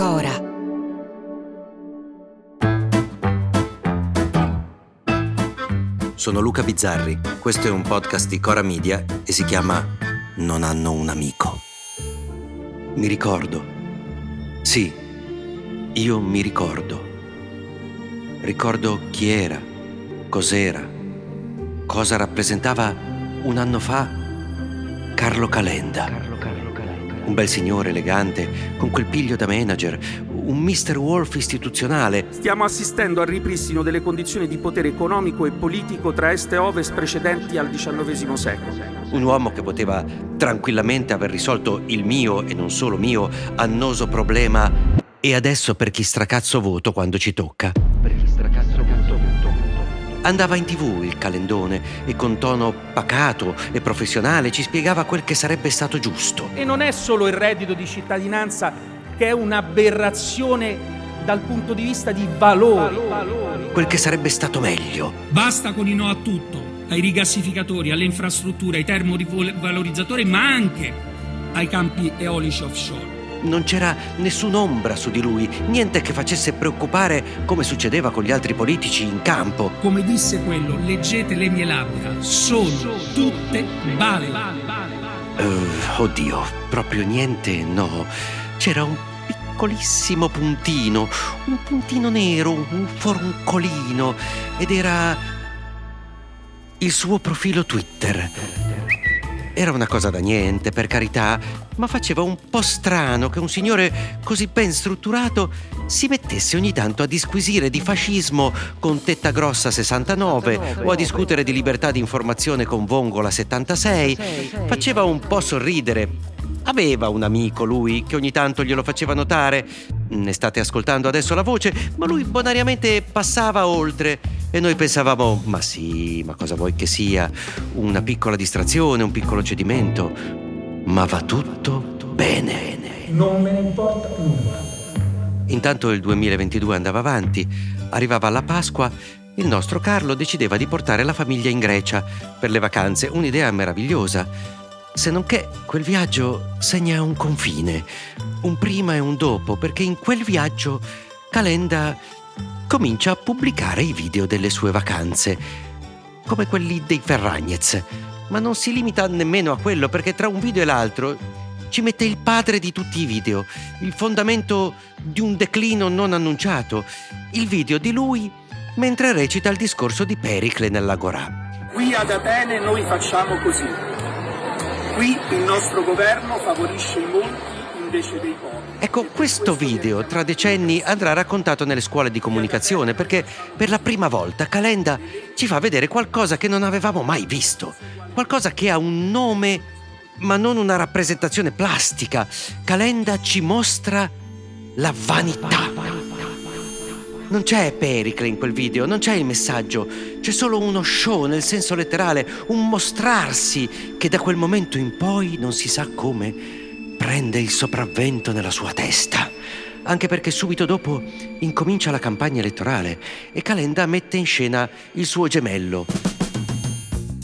Cora. Sono Luca Bizzarri, questo è un podcast di Cora Media e si chiama Non hanno un amico. Mi ricordo. Sì, io mi ricordo. Ricordo chi era, cos'era, cosa rappresentava un anno fa Carlo Calenda. Un bel signore elegante, con quel piglio da manager, un Mr. Wolf istituzionale. Stiamo assistendo al ripristino delle condizioni di potere economico e politico tra est e ovest precedenti al XIX secolo. Un uomo che poteva tranquillamente aver risolto il mio, e non solo mio, annoso problema. E adesso per chi stracazzo voto quando ci tocca. Andava in tv il calendone e con tono pacato e professionale ci spiegava quel che sarebbe stato giusto. E non è solo il reddito di cittadinanza che è un'aberrazione dal punto di vista di valori. Quel che sarebbe stato meglio. Basta con i no a tutto, ai rigassificatori, alle infrastrutture, ai termovalorizzatori, ma anche ai campi eolici offshore. Non c'era nessun'ombra su di lui, niente che facesse preoccupare come succedeva con gli altri politici in campo. Come disse quello, leggete le mie labbra, sono tutte balle. Uh, oddio, proprio niente, no. C'era un piccolissimo puntino, un puntino nero, un foruncolino, ed era il suo profilo Twitter. Era una cosa da niente, per carità, ma faceva un po' strano che un signore così ben strutturato si mettesse ogni tanto a disquisire di fascismo con Tetta Grossa 69 o a discutere di libertà di informazione con Vongola 76. Faceva un po' sorridere. Aveva un amico lui che ogni tanto glielo faceva notare. Ne state ascoltando adesso la voce, ma lui bonariamente passava oltre e noi pensavamo, ma sì, ma cosa vuoi che sia? Una piccola distrazione, un piccolo cedimento. Ma va tutto bene. Non me ne importa nulla. Intanto il 2022 andava avanti, arrivava la Pasqua, il nostro Carlo decideva di portare la famiglia in Grecia per le vacanze, un'idea meravigliosa. Se non che quel viaggio segna un confine, un prima e un dopo, perché in quel viaggio Calenda comincia a pubblicare i video delle sue vacanze, come quelli dei Ferragnez, ma non si limita nemmeno a quello, perché tra un video e l'altro ci mette il padre di tutti i video, il fondamento di un declino non annunciato, il video di lui mentre recita il discorso di Pericle nell'Agorà. Qui ad Atene noi facciamo così. Qui il nostro governo favorisce i molti invece dei pochi. Ecco, questo video tra decenni andrà raccontato nelle scuole di comunicazione perché per la prima volta Calenda ci fa vedere qualcosa che non avevamo mai visto, qualcosa che ha un nome ma non una rappresentazione plastica. Calenda ci mostra la vanità. Non c'è Pericle in quel video, non c'è il messaggio, c'è solo uno show nel senso letterale, un mostrarsi che da quel momento in poi non si sa come prende il sopravvento nella sua testa. Anche perché subito dopo incomincia la campagna elettorale e Calenda mette in scena il suo gemello.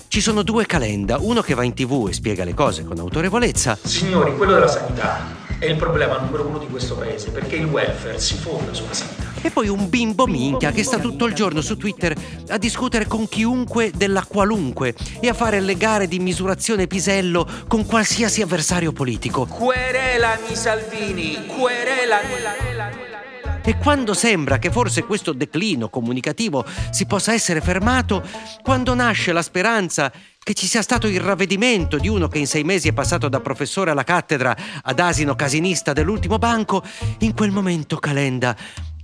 Ci sono due Calenda, uno che va in tv e spiega le cose con autorevolezza. Signori, quello della sanità è il problema numero uno di questo paese, perché il welfare si fonda sulla sanità. E poi un bimbo minchia che sta tutto il giorno su Twitter a discutere con chiunque della qualunque e a fare le gare di misurazione pisello con qualsiasi avversario politico. Querelami Salvini, querelami. E quando sembra che forse questo declino comunicativo si possa essere fermato, quando nasce la speranza che ci sia stato il ravvedimento di uno che in sei mesi è passato da professore alla cattedra ad asino casinista dell'ultimo banco, in quel momento Calenda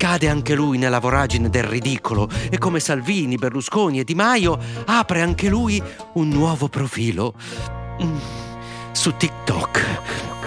cade anche lui nella voragine del ridicolo e come Salvini, Berlusconi e Di Maio apre anche lui un nuovo profilo mm, su TikTok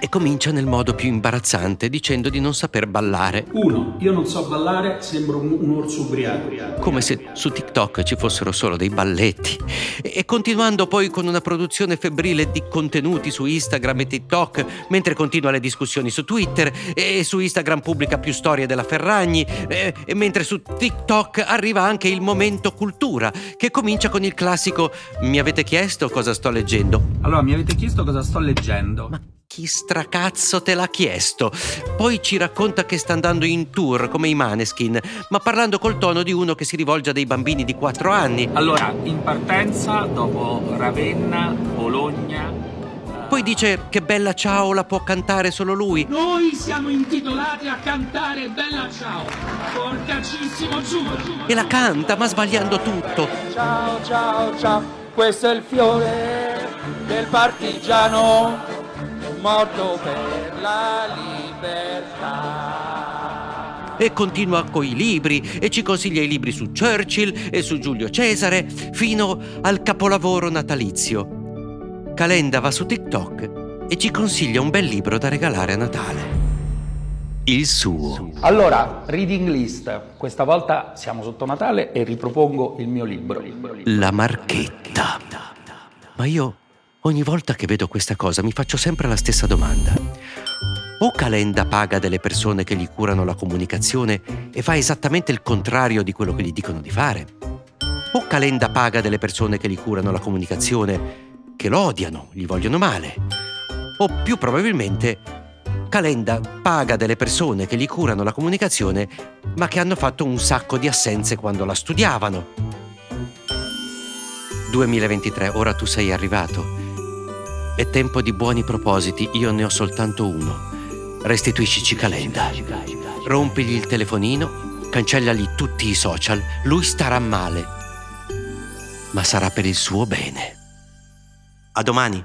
e comincia nel modo più imbarazzante dicendo di non saper ballare. Uno, io non so ballare, sembro un, un orso ubriaco. Come se su TikTok ci fossero solo dei balletti. E, e continuando poi con una produzione febbrile di contenuti su Instagram e TikTok, mentre continua le discussioni su Twitter e su Instagram pubblica più storie della Ferragni, e, e mentre su TikTok arriva anche il momento cultura, che comincia con il classico Mi avete chiesto cosa sto leggendo? Allora, mi avete chiesto cosa sto leggendo. Ma chi stracazzo te l'ha chiesto? Poi ci racconta che sta andando in tour come i Maneskin, ma parlando col tono di uno che si rivolge a dei bambini di 4 anni. Allora, in partenza, dopo Ravenna, Bologna, Poi dice che Bella Ciao la può cantare solo lui. Noi siamo intitolati a cantare Bella Ciao. Porcacissimo giù, giù. E la canta, ma sbagliando tutto. Ciao, ciao, ciao, questo è il fiore del partigiano morto per la libertà. E continua coi libri e ci consiglia i libri su Churchill e su Giulio Cesare fino al capolavoro natalizio. Calenda va su TikTok e ci consiglia un bel libro da regalare a Natale. Il suo. Allora, reading list. Questa volta siamo sotto Natale e ripropongo il mio libro. La marchetta. Ma io ogni volta che vedo questa cosa mi faccio sempre la stessa domanda. O Calenda paga delle persone che gli curano la comunicazione e fa esattamente il contrario di quello che gli dicono di fare? O Calenda paga delle persone che gli curano la comunicazione che lo odiano, gli vogliono male? O più probabilmente Calenda paga delle persone che gli curano la comunicazione ma che hanno fatto un sacco di assenze quando la studiavano? 2023, ora tu sei arrivato. È tempo di buoni propositi, io ne ho soltanto uno. Restituiscici Calenda. Rompigli il telefonino, cancellagli tutti i social, lui starà male. Ma sarà per il suo bene. A domani.